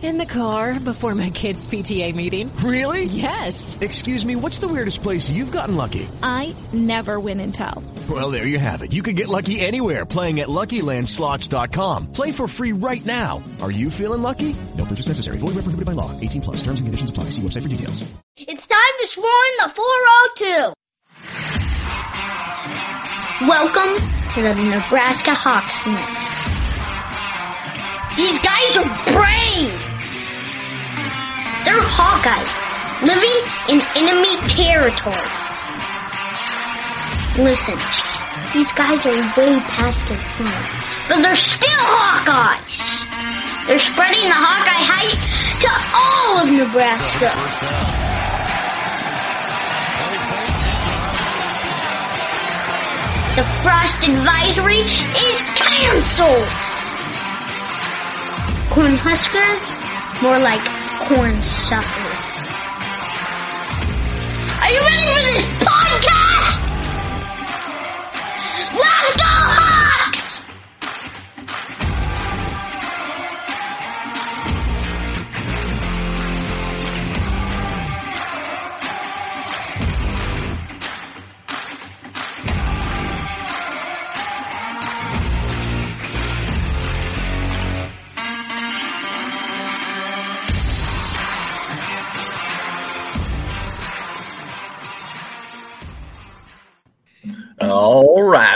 In the car before my kids' PTA meeting. Really? Yes. Excuse me, what's the weirdest place you've gotten lucky? I never win and tell. Well, there you have it. You can get lucky anywhere playing at LuckyLandSlots.com. Play for free right now. Are you feeling lucky? No purchase necessary. Void where prohibited by law. 18 plus. Terms and conditions apply. See website for details. It's time to swarm the 402. Welcome to the Nebraska Hawks These guys are brave. They're Hawkeyes, living in enemy territory. Listen, these guys are way past their prime, but they're still Hawkeyes. They're spreading the Hawkeye hype to all of Nebraska. The frost advisory is canceled. Corn Huskers, more like corn suckers. Are you ready for this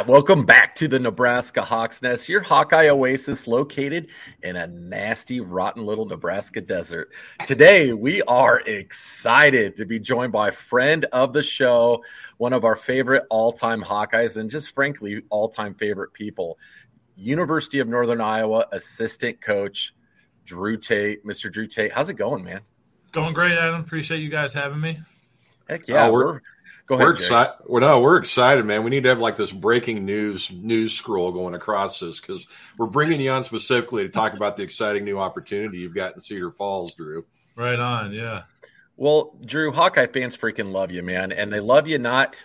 All right, welcome back to the Nebraska Hawks Nest, your Hawkeye oasis located in a nasty, rotten little Nebraska desert. Today, we are excited to be joined by a friend of the show, one of our favorite all-time Hawkeyes, and just frankly, all-time favorite people, University of Northern Iowa assistant coach Drew Tate. Mr. Drew Tate, how's it going, man? Going great, Adam. Appreciate you guys having me. Heck yeah, Oh, we're- we're, go ahead. We're excited. Well, no, we're excited, man. We need to have like this breaking news news scroll going across this because we're bringing you on specifically to talk about the exciting new opportunity you've got in Cedar Falls, Drew. Right on, yeah. Well, Drew, Hawkeye fans freaking love you, man, and they love you not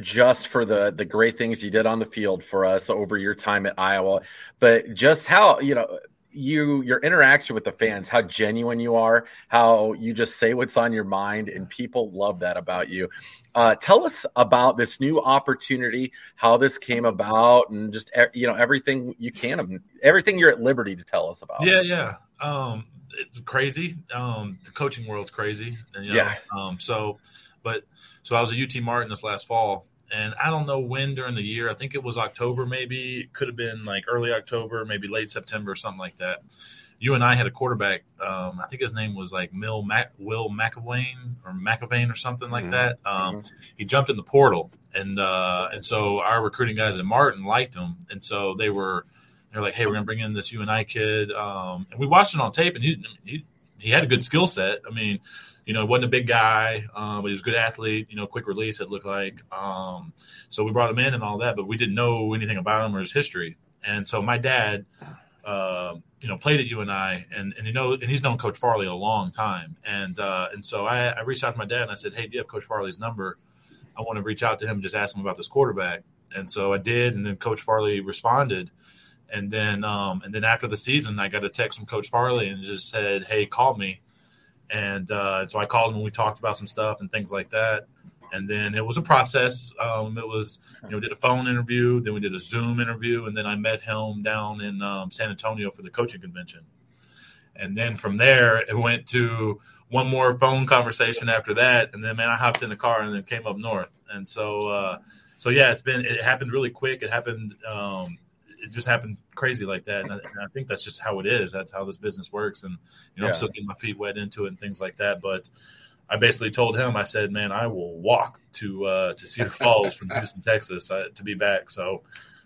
just for the the great things you did on the field for us over your time at Iowa, but just how you know you your interaction with the fans, how genuine you are, how you just say what's on your mind, and people love that about you. Uh, tell us about this new opportunity, how this came about, and just you know everything you can, everything you're at liberty to tell us about. Yeah, yeah. Um, it's crazy. Um, the coaching world's crazy. And, you know, Yeah. Um, so, but so I was at UT Martin this last fall, and I don't know when during the year. I think it was October, maybe. It could have been like early October, maybe late September, or something like that. UNI had a quarterback. Um, I think his name was like Mill Mac, Will McAwain or McAvain or something like Mhm. that. Um, He jumped in the portal, and uh, and so our recruiting guys at Martin liked him, and so they were they're like, hey, we're gonna bring in this UNI kid, um, and we watched it on tape, and he he, he had a good skill set. I mean, you know, he wasn't a big guy, um, but he was a good athlete. You know, quick release. It looked like. Um, so we brought him in and all that, but we didn't know anything about him or his history. And so my dad, uh, you know, played at UNI, and and you know, and he's known Coach Farley a long time. And uh, and so I, I reached out to my dad and I said, hey, do you have Coach Farley's number? I want to reach out to him and just ask him about this quarterback. And so I did, and then Coach Farley responded. And then, um, and then after the season, I got a text from Coach Farley and just said, "Hey, call me." And uh, so I called him and we talked about some stuff and things like that. And then it was a process. Um, it was, you know, we did a phone interview, then we did a Zoom interview, and then I met him down in um, San Antonio for the coaching convention. And then from there, it went to one more phone conversation after that, and then man, I hopped in the car and then came up north. And so, uh, so yeah, it's been it happened really quick. It happened. Um, it just happened crazy like that, and I, and I think that's just how it is. That's how this business works, and you know, Yeah. I'm still getting my feet wet into it and things like that. But I basically told him, I said, "Man, I will walk to uh, to Cedar Falls from Houston, Texas, uh, to be back." So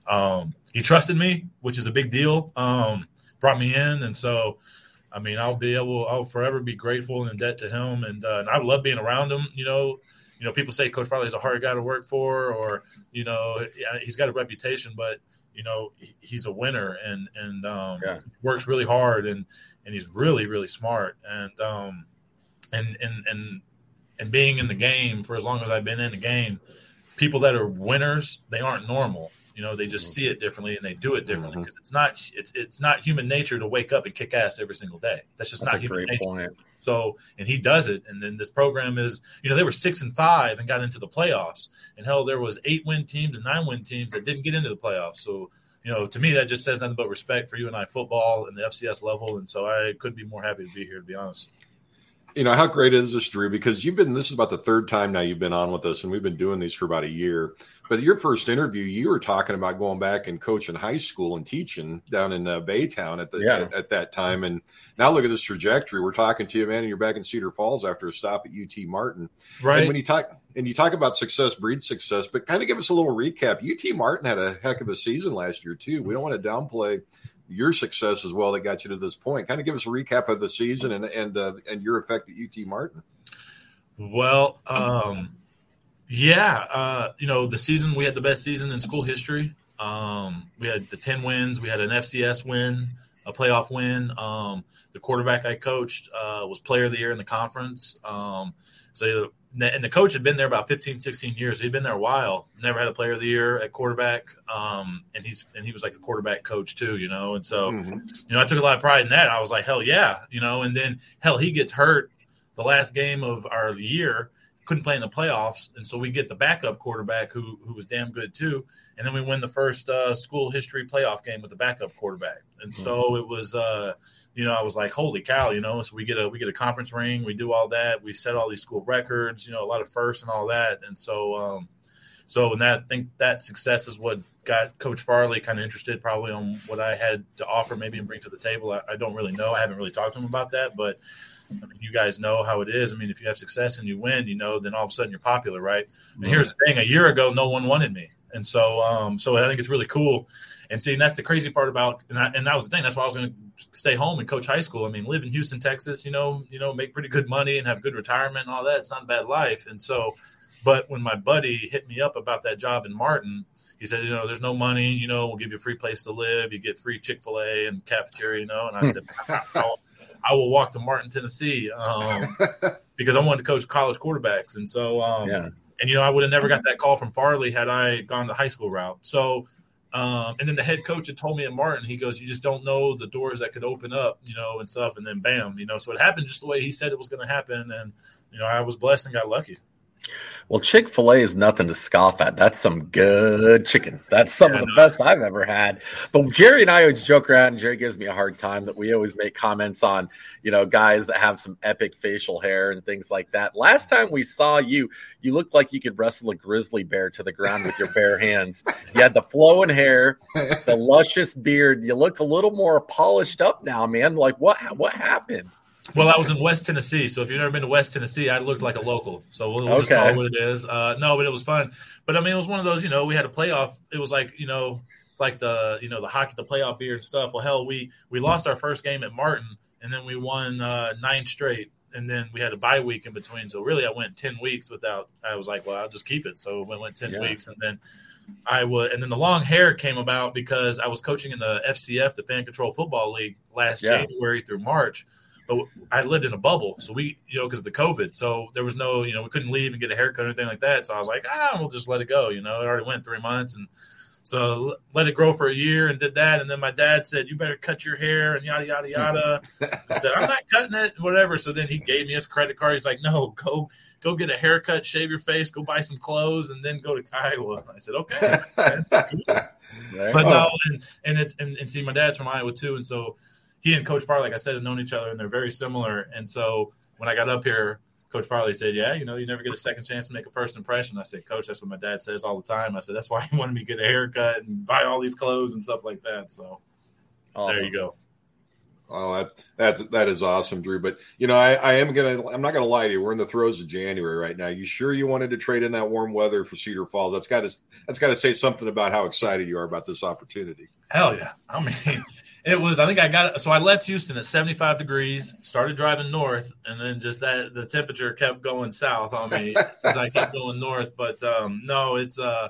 um, he trusted me, which is a big deal. Um, brought me in, and so I mean, I'll be able, I'll forever be grateful and in debt to him, and uh, and I love being around him. You know, you know, people say Coach Farley's a hard guy to work for, or you know, he's got a reputation, but you know, he's a winner and and um, Yeah. works really hard, and and he's really really smart, and um, and and and and being in the game for as long as I've been in the game, people that are winners, they aren't normal. You know, they just mm-hmm. see it differently and they do it differently mm-hmm. because it's not it's it's not human nature to wake up and kick ass every single day. That's just That's not a human great nature. point. So, and he does it. And then this program is, you know, they were six and five and got into the playoffs. And hell, there was eight win teams and nine win teams that didn't get into the playoffs. So, you know, to me, that just says nothing but respect for UNI football and the FCS level. And so I couldn't be more happy to be here, to be honest. You know, how great is this, Drew? Because you've been, this is about the third time now you've been on with us, and we've been doing these for about a year. But your first interview, you were talking about going back and coaching high school and teaching down in uh, Baytown at the Yeah. at, at that time. And now look at this trajectory. We're talking to you, man, and you're back in Cedar Falls after a stop at UT Martin. Right. And when you talk and you talk about success breeds success, but kind of give us a little recap. UT Martin had a heck of a season last year too. We don't want to downplay your success as well that got you to this point. Kind of give us a recap of the season and and uh, and your effect at UT Martin. Well, um, yeah, uh, you know, the season we had the best season in school history. Um, we had the ten wins. We had an FCS win, a playoff win. Um, the quarterback I coached uh, was player of the year in the conference. Um, so, and the coach had been there about 15, 16 years. He'd been there a while. Never had a player of the year at quarterback. Um, and he's and he was like a quarterback coach too, you know. And so, Mhm. you know, I took a lot of pride in that. I was like, hell yeah, you know. And then hell, he gets hurt the last game of our year, couldn't play in the playoffs, and so we get the backup quarterback who who was damn good too, and then we win the first uh, school history playoff game with the backup quarterback, and so it was. Uh, you know, I was like, "Holy cow!" You know, so we get a we get a conference ring, we do all that, we set all these school records, you know, a lot of firsts and all that, and so, um, so and that I think that success is what got Coach Farley kind of interested, probably on what I had to offer, maybe and bring to the table. I, I don't really know. I haven't really talked to him about that, but I mean, you guys know how it is. I mean, if you have success and you win, you know, then all of a sudden you're popular, right? And here's the thing: a year ago, no one wanted me, and so, um, so I think it's really cool. And see, and that's the crazy part about, and, I, and that was the thing. That's why I was going to stay home and coach high school. I mean, live in Houston, Texas. You know, you know, make pretty good money and have good retirement and all that. It's not a bad life. And so, but when my buddy hit me up about that job in Martin, he said, you know, there's no money. You know, we'll give you a free place to live. You get free Chick Fil A and cafeteria. You know, and I said, I will walk to Martin, Tennessee, um, because I wanted to coach college quarterbacks. And so, um, Yeah. and you know, I would have never got that call from Farley had I gone the high school route. So, um, and then the head coach had told me at Martin, he goes, "You just don't know the doors that could open up, you know, and stuff." And then, bam, you know, so it happened just the way he said it was going to happen, and you know, I was blessed and got lucky. Well, Chick fil A is nothing to scoff at. That's some good chicken. That's some Yeah, of the best I've ever had. But Jerry and I always joke around, and Jerry gives me a hard time that we always make comments on, you know, guys that have some epic facial hair and things like that. Last time we saw you, you looked like you could wrestle a grizzly bear to the ground with your bare hands. You had the flowing hair, the luscious beard. You look a little more polished up now, man. Like what? What happened? Well, I was in West Tennessee, so if you've never been to West Tennessee, I looked like a local. So we'll, we'll just Okay. call it what it is. Uh, no, but it was fun. But I mean, it was one of those. You know, we had a playoff. It was like you know, it's like the you know the hockey, the playoff beer and stuff. Well, hell, we we lost our first game at Martin, and then we won uh, nine straight, and then we had a bye week in between. So really, I went ten weeks without. I was like, well, I'll just keep it. So we went ten Yeah. weeks, and then. I would, and then the long hair came about because I was coaching in the FCF, the Fan Control Football League, last Yeah. January through March but I lived in a bubble, so we, you know, because of the COVID, so there was no, you know, we couldn't leave and get a haircut or anything like that. So I was like, ah, we'll just let it go. You know, it already went three months, and so let it grow for a year and did that. And then my dad said, you better cut your hair and yada yada yada. I said, I'm not cutting it, whatever. So then he gave me his credit card. He's like, no, go go get a haircut, shave your face, go buy some clothes, and then go to Iowa. And I said, okay. Right? But no, and and it's and, and see, my dad's from Iowa too, and so he and Coach Farley, like I said, have known each other, and they're very similar. And so when I got up here, Coach Farley said, "Yeah, you know, you never get a second chance to make a first impression." I said, "Coach, that's what my dad says all the time." I said, "That's why he wanted me to get a haircut and buy all these clothes and stuff like that." So Awesome. there you go. Oh, that, that's that is awesome, Drew. But you know, I, I am gonna I'm not gonna lie to you. We're in the throes of January right now. You sure you wanted to trade in that warm weather for Cedar Falls? That's got to that's got to say something about how excited you are about this opportunity. Hell yeah! I mean, it was. I think I got. So I left Houston at 75 degrees, started driving north, and then just that the temperature kept going south on me as I kept going north. But um, no, it's uh,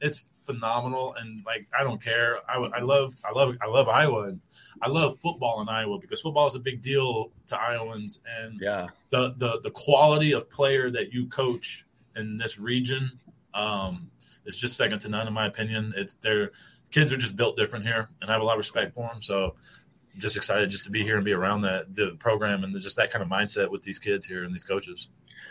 it's phenomenal, and like I don't care. I, I love I love I love Iowa. And I love football in Iowa because football is a big deal to Iowans, and yeah, the the the quality of player that you coach in this region um, is just second to none in my opinion. It's their kids are just built different here, and I have a lot of respect for them. So I'm just excited just to be here and be around that the program and just that kind of mindset with these kids here and these coaches.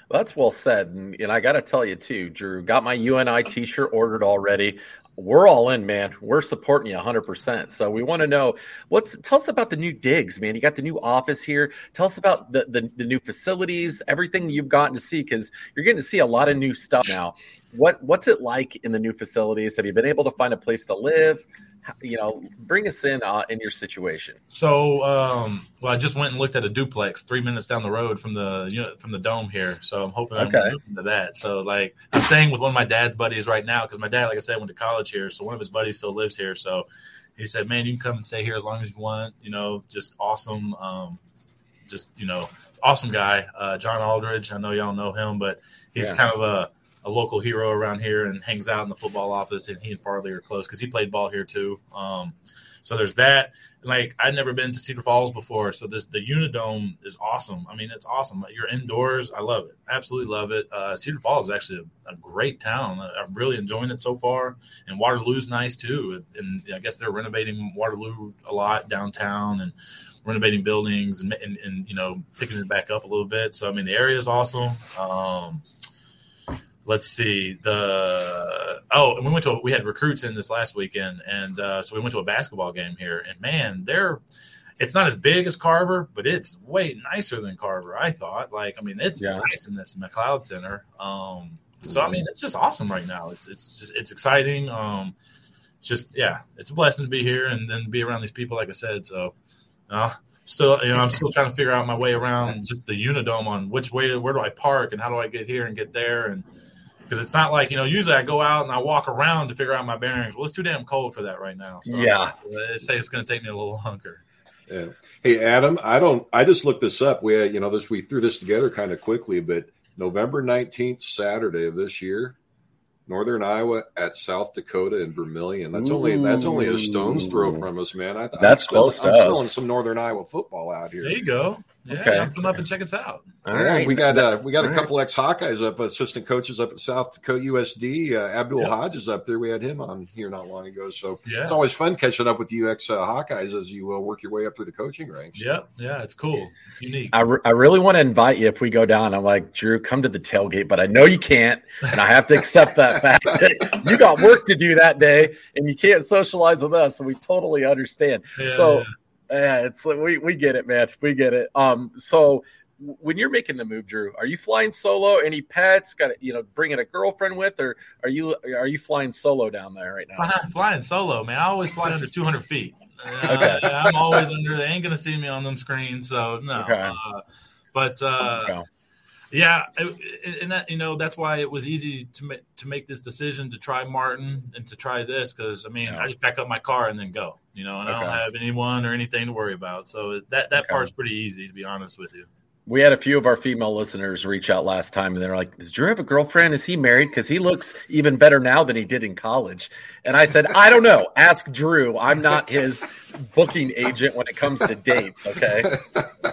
Well, that's well said, and, and I got to tell you too, Drew. Got my UNI T-shirt ordered already. We're all in, man. We're supporting you 100%. So we want to know what's tell us about the new digs, man. You got the new office here. Tell us about the the, the new facilities, everything you've gotten to see because you're getting to see a lot of new stuff now. What what's it like in the new facilities? Have you been able to find a place to live? You know, bring us in uh, in your situation. So, um, well, I just went and looked at a duplex three minutes down the road from the you know, from the dome here. So I'm hoping I'm Okay. moving to that. So, like, I'm staying with one of my dad's buddies right now because my dad, like I said, went to college here. So one of his buddies still lives here. So he said, "Man, you can come and stay here as long as you want." You know, just awesome. Um, just you know, awesome guy, uh, John Aldridge. I know y'all know him, but he's Yeah. kind of a a local hero around here and hangs out in the football office. And he and Farley are close because he played ball here too. Um, so there's that. Like I'd never been to Cedar Falls before, so this the Unidome is awesome. I mean, it's awesome. You're indoors. I love it. Absolutely love it. Uh, Cedar Falls is actually a, a great town. I- I'm really enjoying it so far. And Waterloo's nice too. And I guess they're renovating Waterloo a lot downtown and renovating buildings and, and, and you know picking it back up a little bit. So I mean, the area is awesome. Um, let's see the oh and we went to we had recruits in this last weekend and uh, so we went to a basketball game here and man they're it's not as big as carver but it's way nicer than carver i thought like i mean it's Yeah. nice in this mcleod center um so i mean it's just awesome right now it's it's just it's exciting um it's just yeah it's a blessing to be here and then be around these people like i said so uh, still you know i'm still trying to figure out my way around just the unidome on which way where do i park and how do i get here and get there and because it's not like you know usually i go out and i walk around to figure out my bearings well it's too damn cold for that right now so Yeah. say it's going to take me a little longer Yeah. Hey, Adam, I don't, I just looked this up. We, you know, this, we threw this together kind of quickly, but November 19th, Saturday of this year, Northern Iowa at South Dakota and Vermillion. That's only, that's only a stone's throw from us, man. I, That's I'm still, close to I'm us. still in some Northern Iowa football out here. there you go yeah Okay. come up and check us out All Yeah, right. we got uh, we got All a right. couple ex Hawkeyes up, assistant coaches up at South Dakota USD. Uh, Abdul Yeah. Hodge is up there. We had him on here not long ago, so Yeah. it's always fun catching up with you ex uh, Hawkeyes as you uh, work your way up through the coaching ranks. yeah yeah it's cool it's unique I, re- I really want to invite you if we go down. I'm like, Drew, come to the tailgate, but I know you can't. And I have to accept that fact that you got work to do that day and you can't socialize with us. So we totally understand. Yeah, so, yeah. Yeah, it's we, we get it, man. We get it. Um, so when you're making the move, Drew, are you flying solo? Any pets? Got to, you know, bringing a girlfriend with, or are you, are you flying solo down there right now? Flying, flying solo, man. I always fly under 200 feet. Uh, Okay. I'm always under. They ain't gonna see me on them screens, so no. Okay. Uh, but uh, Okay. yeah, and that, you know that's why it was easy to ma- to make this decision to try Martin and to try this because I mean Yeah. I just pack up my car and then go, you know, and I don't have anyone or anything to worry about. So that that Okay. part's pretty easy to be honest with you. We had a few of our female listeners reach out last time, and they're like, "Does Drew have a girlfriend? Is he married? Because he looks even better now than he did in college." And I said, "I don't know. Ask Drew. I'm not his booking agent when it comes to dates." Okay.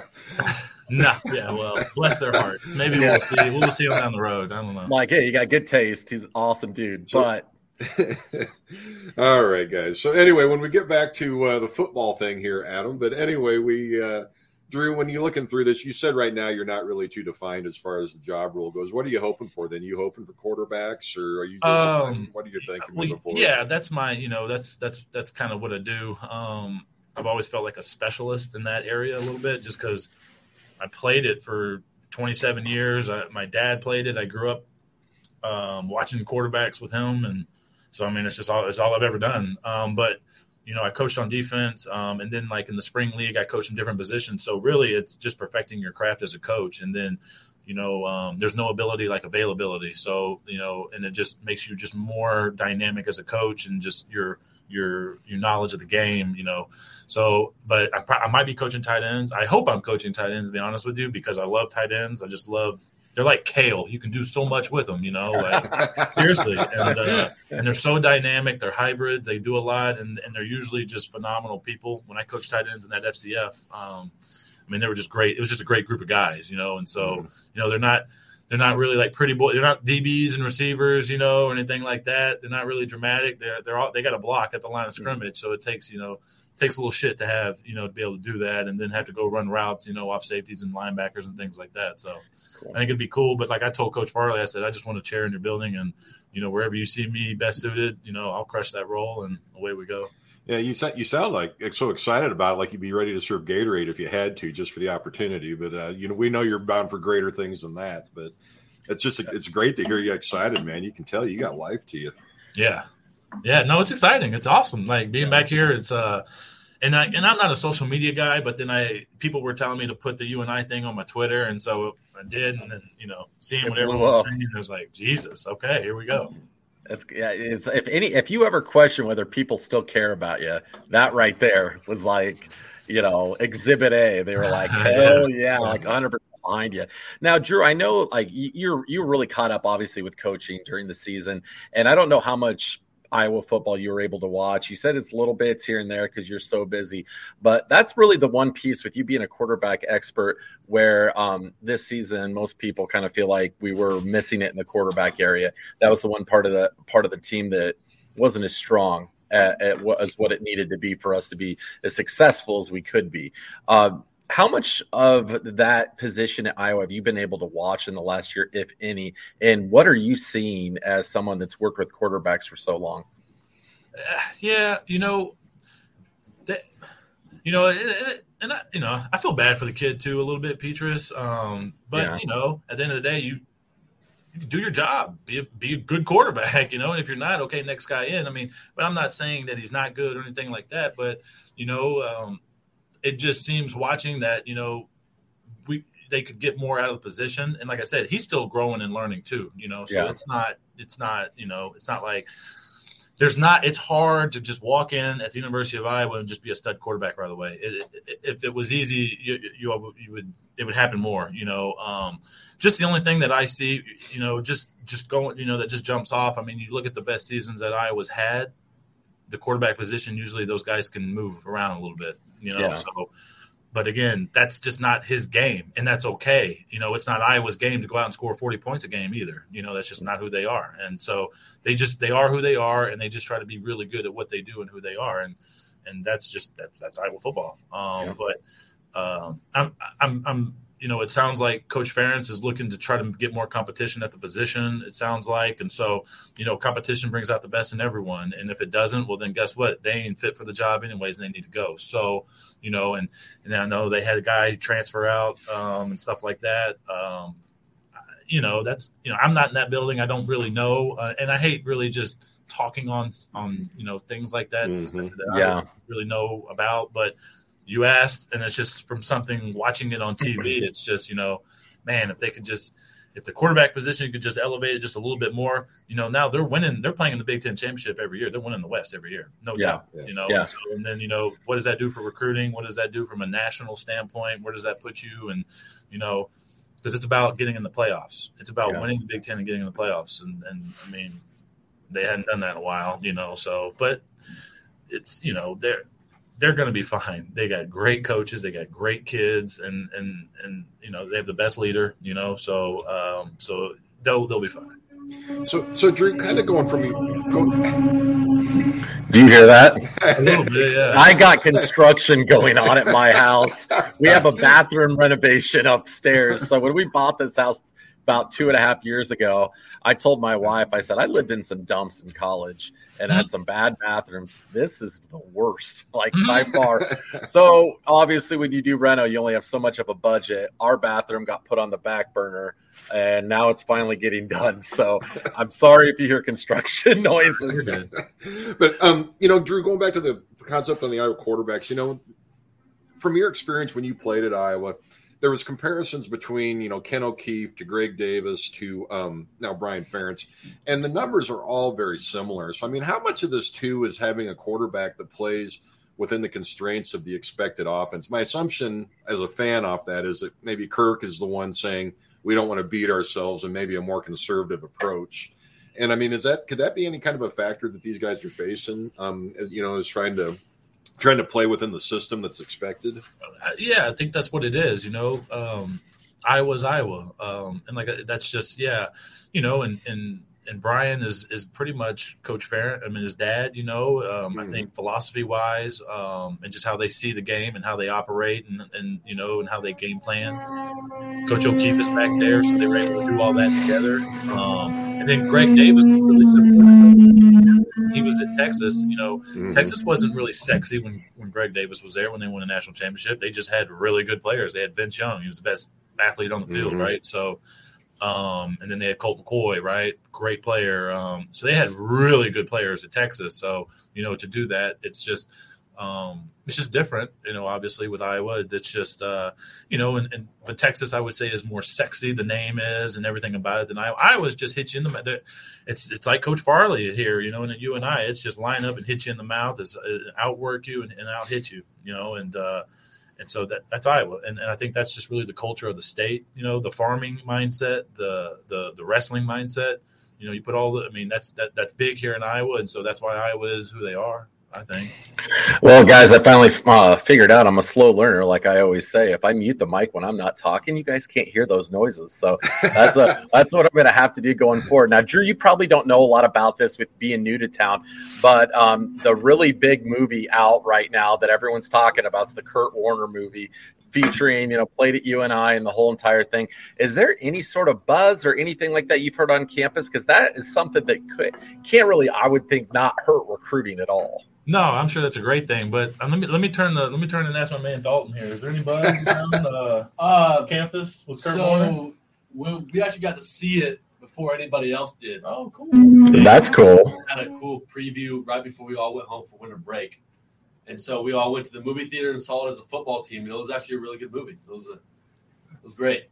No, yeah, well, bless their hearts. Maybe Yeah. we'll see. We'll see them down the road. I don't know. Like, hey, you got good taste. He's an awesome dude, but All right, guys. So anyway, when we get back to uh, the football thing here, Adam. But anyway, we uh, Drew, when you're looking through this, you said right now you're not really too defined as far as the job role goes. What are you hoping for? Then you hoping for quarterbacks, or are you? Just, Um, what are you thinking Well, yeah, that's my, you know, that's that's that's kind of what I do. Um, I've always felt like a specialist in that area a little bit, just because I played it for 27 years. I, my dad played it. I grew up um, watching quarterbacks with him, and so I mean, it's just all it's all I've ever done. Um, but you know, I coached on defense, um, and then like in the spring league, I coached in different positions. So really, it's just perfecting your craft as a coach, and then you know, um, there's no ability like availability. So you know, and it just makes you just more dynamic as a coach, and just your your your knowledge of the game. You know, so but I, I might be coaching tight ends. I hope I'm coaching tight ends. To be honest with you, because I love tight ends. I just love they're like kale. You can do so much with them, you know, like seriously. And uh, and they're so dynamic. They're hybrids. They do a lot, and and they're usually just phenomenal people. When I coached tight ends in that FCF, um, I mean, they were just great. It was just a great group of guys, you know. And so, mm-hmm. you know, they're not they're not really like pretty boy. They're not DBs and receivers, you know, or anything like that. They're not really dramatic. They're they're all they got a block at the line of scrimmage, so it takes you know takes a little shit to have you know to be able to do that, and then have to go run routes, you know, off safeties and linebackers and things like that. So cool. I think it'd be cool. But like I told Coach Farley, I said I just want a chair in your building, and you know wherever you see me best suited, you know, I'll crush that role, and away we go. Yeah, you you sound like so excited about it, like you'd be ready to serve Gatorade if you had to, just for the opportunity. But uh, you know, we know you're bound for greater things than that. But it's just it's great to hear you excited, man. You can tell you got life to you. Yeah, yeah. No, it's exciting. It's awesome. Like being back here, it's uh and I and I'm not a social media guy, but then I people were telling me to put the UNI thing on my Twitter, and so I did, and then you know seeing what everyone was saying, I was like Jesus, okay, here we go. That's yeah. if any, if you ever question whether people still care about you, that right there was like, you know, Exhibit A. They were like, hell yeah, like 100 percent behind you. Now, Drew, I know like you're you're really caught up, obviously, with coaching during the season, and I don't know how much Iowa football you were able to watch. You said it's little bits here and there because you're so busy, but that's really the one piece with you being a quarterback expert where um, this season most people kind of feel like we were missing it in the quarterback area. That was the one part of the part of the team that wasn't as strong at, at what, as what it needed to be for us to be as successful as we could be. Um, how much of that position at Iowa have you been able to watch in the last year, if any? And what are you seeing as someone that's worked with quarterbacks for so long? Uh, yeah, you know, that, you know, it, it, and I, you know, I feel bad for the kid too a little bit, Petras. Um, but yeah. you know, at the end of the day, you you can do your job, be a, be a good quarterback, you know. And if you're not, okay, next guy in. I mean, but I'm not saying that he's not good or anything like that. But you know, um, it just seems watching that you know we they could get more out of the position. And like i said he's still growing and learning too you know so yeah. it's not it's not you know it's not like there's not it's hard to just walk in at the university of iowa and just be a stud quarterback right away. It, it, if it was easy you, you, you, would it would happen more you know um, just the only thing that i see you know just just going you know that just jumps off. I mean you look at the best seasons that iowa's had the quarterback position usually those guys can move around a little bit you know. Yeah. So, but again, that's just not his game, and that's okay. You know, it's not Iowa's game to go out and score forty points a game either. You know, that's just not who they are, and so they just they are who they are, and they just try to be really good at what they do and who they are, and and that's just that, that's Iowa football. Um, yeah. But um, I'm I'm I'm you know, it sounds like Coach Ferentz is looking to try to get more competition at the position. It sounds like, and so you know, competition brings out the best in everyone. And if it doesn't, well, then guess what? They ain't fit for the job anyways, and they need to go. So you know, and and I know they had a guy transfer out um, and stuff like that. Um, you know, that's you know, I'm not in that building. I don't really know, uh, and I hate really just talking on on you know things like that. Mm-hmm. that yeah, I don't really know about, but you asked, and it's just from something watching it on TV. It's just you know, man, if they could just if the quarterback position could just elevate it just a little bit more, you know, now they're winning. They're playing in the Big Ten championship every year. They're winning the West every year, no yeah, doubt. Yeah, you know, yeah. So, and then you know, what does that do for recruiting? What does that do from a national standpoint? Where does that put you? And you know, because it's about getting in the playoffs. It's about winning the Big Ten and getting in the playoffs. And, and I mean, they hadn't done that in a while, you know. So, but it's you know they're they're going to be fine. They got great coaches, they got great kids, and and and you know they have the best leader. You know, so um, so they'll they'll be fine. So so Drew, kind of going from you. Going... Do you hear that? Bit, yeah. I got construction going on at my house. We have a bathroom renovation upstairs. So when we bought this house about two and a half years ago, I told my wife, I said, I lived in some dumps in college and had some bad bathrooms. This is the worst, like by far. so obviously, when you do reno, you only have so much of a budget. Our bathroom got put on the back burner, and now it's finally getting done. So I'm sorry if you hear construction noises. but um, you know, Drew, going back to the concept on the Iowa quarterbacks, you know, from your experience when you played at Iowa there was comparisons between you know Ken O'Keefe to Greg Davis to um, now Brian Ferentz, and the numbers are all very similar. So I mean, how much of this too is having a quarterback that plays within the constraints of the expected offense. My assumption as a fan off that is that maybe Kirk is the one saying we don't want to beat ourselves and maybe a more conservative approach. And I mean, is that could that be any kind of a factor that these guys are facing? Um, as, you know, is trying to trying to play within the system that's expected. Yeah, I think that's what it is. You know, um, Iowa's Iowa, um, and like that's just yeah, you know, and and and Brian is is pretty much Coach Ferentz. I mean, his dad. You know, um, mm-hmm. I think philosophy wise, um, and just how they see the game and how they operate, and and you know, and how they game plan. Coach O'Keefe is back there, so they were able to do all that together. Um, and then Greg Davis was really similar. He was at Texas. You know, mm-hmm. Texas wasn't really sexy when when Greg Davis was there when they won a national championship. They just had really good players. They had Vince Young. He was the best athlete on the field, mm-hmm. right? So um, and then they had Colt McCoy, right? Great player. Um, so they had really good players at Texas. So, you know, to do that, it's just, um, it's just different, you know, obviously with Iowa, it's just, uh, you know, and, and, but Texas, I would say is more sexy. The name is and everything about it than Iowa. Iowa's just hit you in the, mouth. it's, it's like Coach Farley here, you know, and UNI, it's just line up and hit you in the mouth, is uh, outwork you and, and out hit you, you know, and, uh, and so that that's Iowa, and, and I think that's just really the culture of the state. You know, the farming mindset, the the the wrestling mindset. You know, you put all the. I mean, that's that that's big here in Iowa, and so that's why Iowa is who they are. I think. Well, guys, I finally uh, figured out I'm a slow learner. Like I always say, if I mute the mic when I'm not talking, you guys can't hear those noises. So that's a, that's what I'm going to have to do going forward. Now, Drew, you probably don't know a lot about this with being new to town, but um, the really big movie out right now that everyone's talking about is the Kurt Warner movie featuring, you know, played at UNI and the whole entire thing. Is there any sort of buzz or anything like that you've heard on campus? Because that is something that could, can't really, I would think, not hurt recruiting at all. No, I'm sure that's a great thing. But uh, let me let me turn the let me turn and ask my man Dalton here. Is there any buzz around uh, uh, campus with Kurt so we, we actually got to see it before anybody else did. Oh, cool. That's cool. Had a cool preview right before we all went home for winter break, and so we all went to the movie theater and saw it as a football team. You know, it was actually a really good movie. It was a, it was great.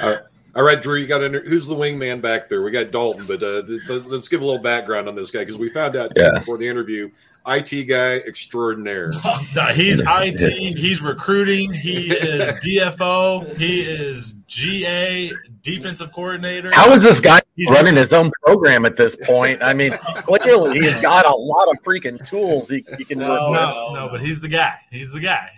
Uh, all right, Drew, you got to, who's the wingman back there? We got Dalton, but uh, let's, let's, give a little background on this guy because we found out yeah. before the interview IT guy extraordinaire. he's IT. He's recruiting. He is DFO. He is GA defensive coordinator. How is this guy he's running his own program at this point? I mean, clearly he's got a lot of freaking tools he, he can. No, no, no, but he's the guy. He's the guy.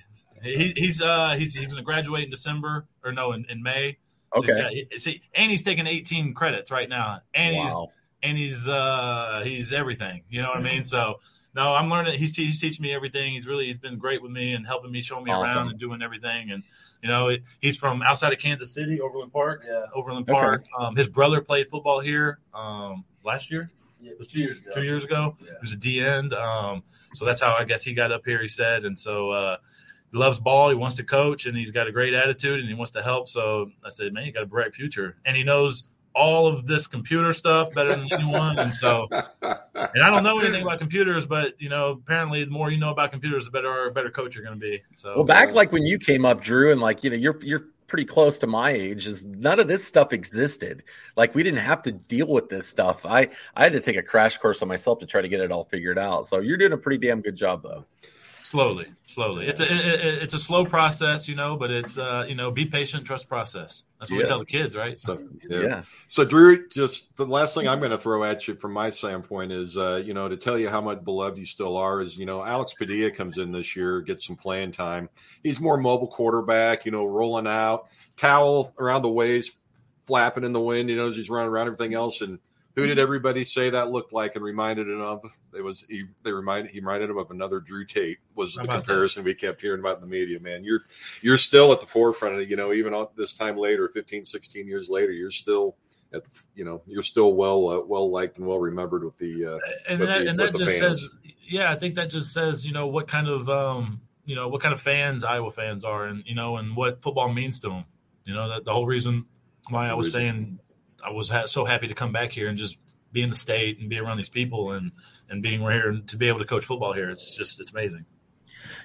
He, he's uh he's he's going to graduate in December or no in, in May. So okay. Got, see, and he's taking 18 credits right now, and wow. he's and he's uh he's everything. You know what I mean? So no, I'm learning. He's, he's teaching me everything. He's really he's been great with me and helping me, showing me awesome. around and doing everything. And you know, it, he's from outside of Kansas City, Overland Park. Yeah, Overland Park. Okay. Um, his brother played football here um, last year. Yeah, it was two years ago. Two years ago, yeah. he was a D end. Um, so that's how I guess he got up here. He said, and so uh, he loves ball. He wants to coach, and he's got a great attitude, and he wants to help. So I said, man, you got a bright future, and he knows all of this computer stuff better than anyone. And so, and I don't know anything about computers, but you know, apparently, the more you know about computers, the better, better coach you're going to be. So, well, back like when you came up, Drew, and like you know, you're you're pretty close to my age. Is none of this stuff existed. Like we didn't have to deal with this stuff. I I had to take a crash course on myself to try to get it all figured out. So you're doing a pretty damn good job, though slowly slowly it's a it, it's a slow process you know but it's uh you know be patient trust process that's what yeah. we tell the kids right so yeah. yeah. so drew just the last thing i'm going to throw at you from my standpoint is uh you know to tell you how much beloved you still are is you know alex padilla comes in this year gets some playing time he's more mobile quarterback you know rolling out towel around the waist flapping in the wind you know as he's running around everything else and who did everybody say that looked like and reminded him of? It was he. They reminded he reminded him of another Drew Tate. Was the comparison that? we kept hearing about in the media? Man, you're you're still at the forefront of it. you know even this time later, 15, 16 years later, you're still at the, you know you're still well uh, well liked and well remembered with the uh, and that, the, and that just fans. says yeah, I think that just says you know what kind of um you know what kind of fans Iowa fans are and you know and what football means to them. You know that the whole reason why I was saying I was ha- so happy to come back here and just be in the state and be around these people and and being here and to be able to coach football here. It's just it's amazing.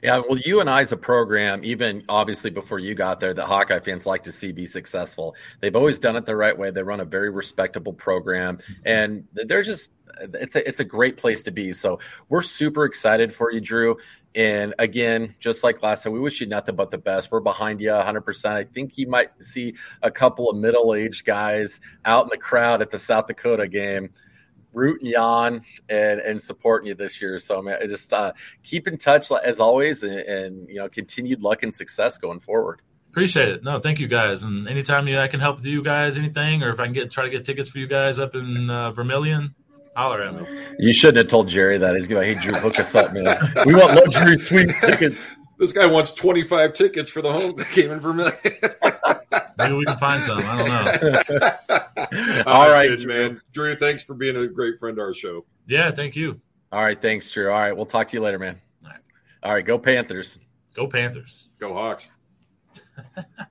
Yeah, well, UNI is a program, even obviously before you got there, that Hawkeye fans like to see be successful. They've always done it the right way. They run a very respectable program, mm-hmm. and they're just it's a it's a great place to be. So we're super excited for you, Drew. And again, just like last time, we wish you nothing but the best. We're behind you 100%. I think you might see a couple of middle aged guys out in the crowd at the South Dakota game rooting you on and, and supporting you this year. So, man, just uh, keep in touch as always and, and, you know, continued luck and success going forward. Appreciate it. No, thank you guys. And anytime you, I can help you guys, anything, or if I can get try to get tickets for you guys up in uh, Vermillion, holler at me. You shouldn't have told Jerry that. He's going, hey, Drew, hook us up, man. We want luxury suite tickets. This guy wants 25 tickets for the home game in Vermillion. Maybe we can find some. I don't know. All, All right, right man. Drew, thanks for being a great friend to our show. Yeah, thank you. All right, thanks, Drew. All right, we'll talk to you later, man. All right, All right go Panthers. Go Panthers. Go Hawks.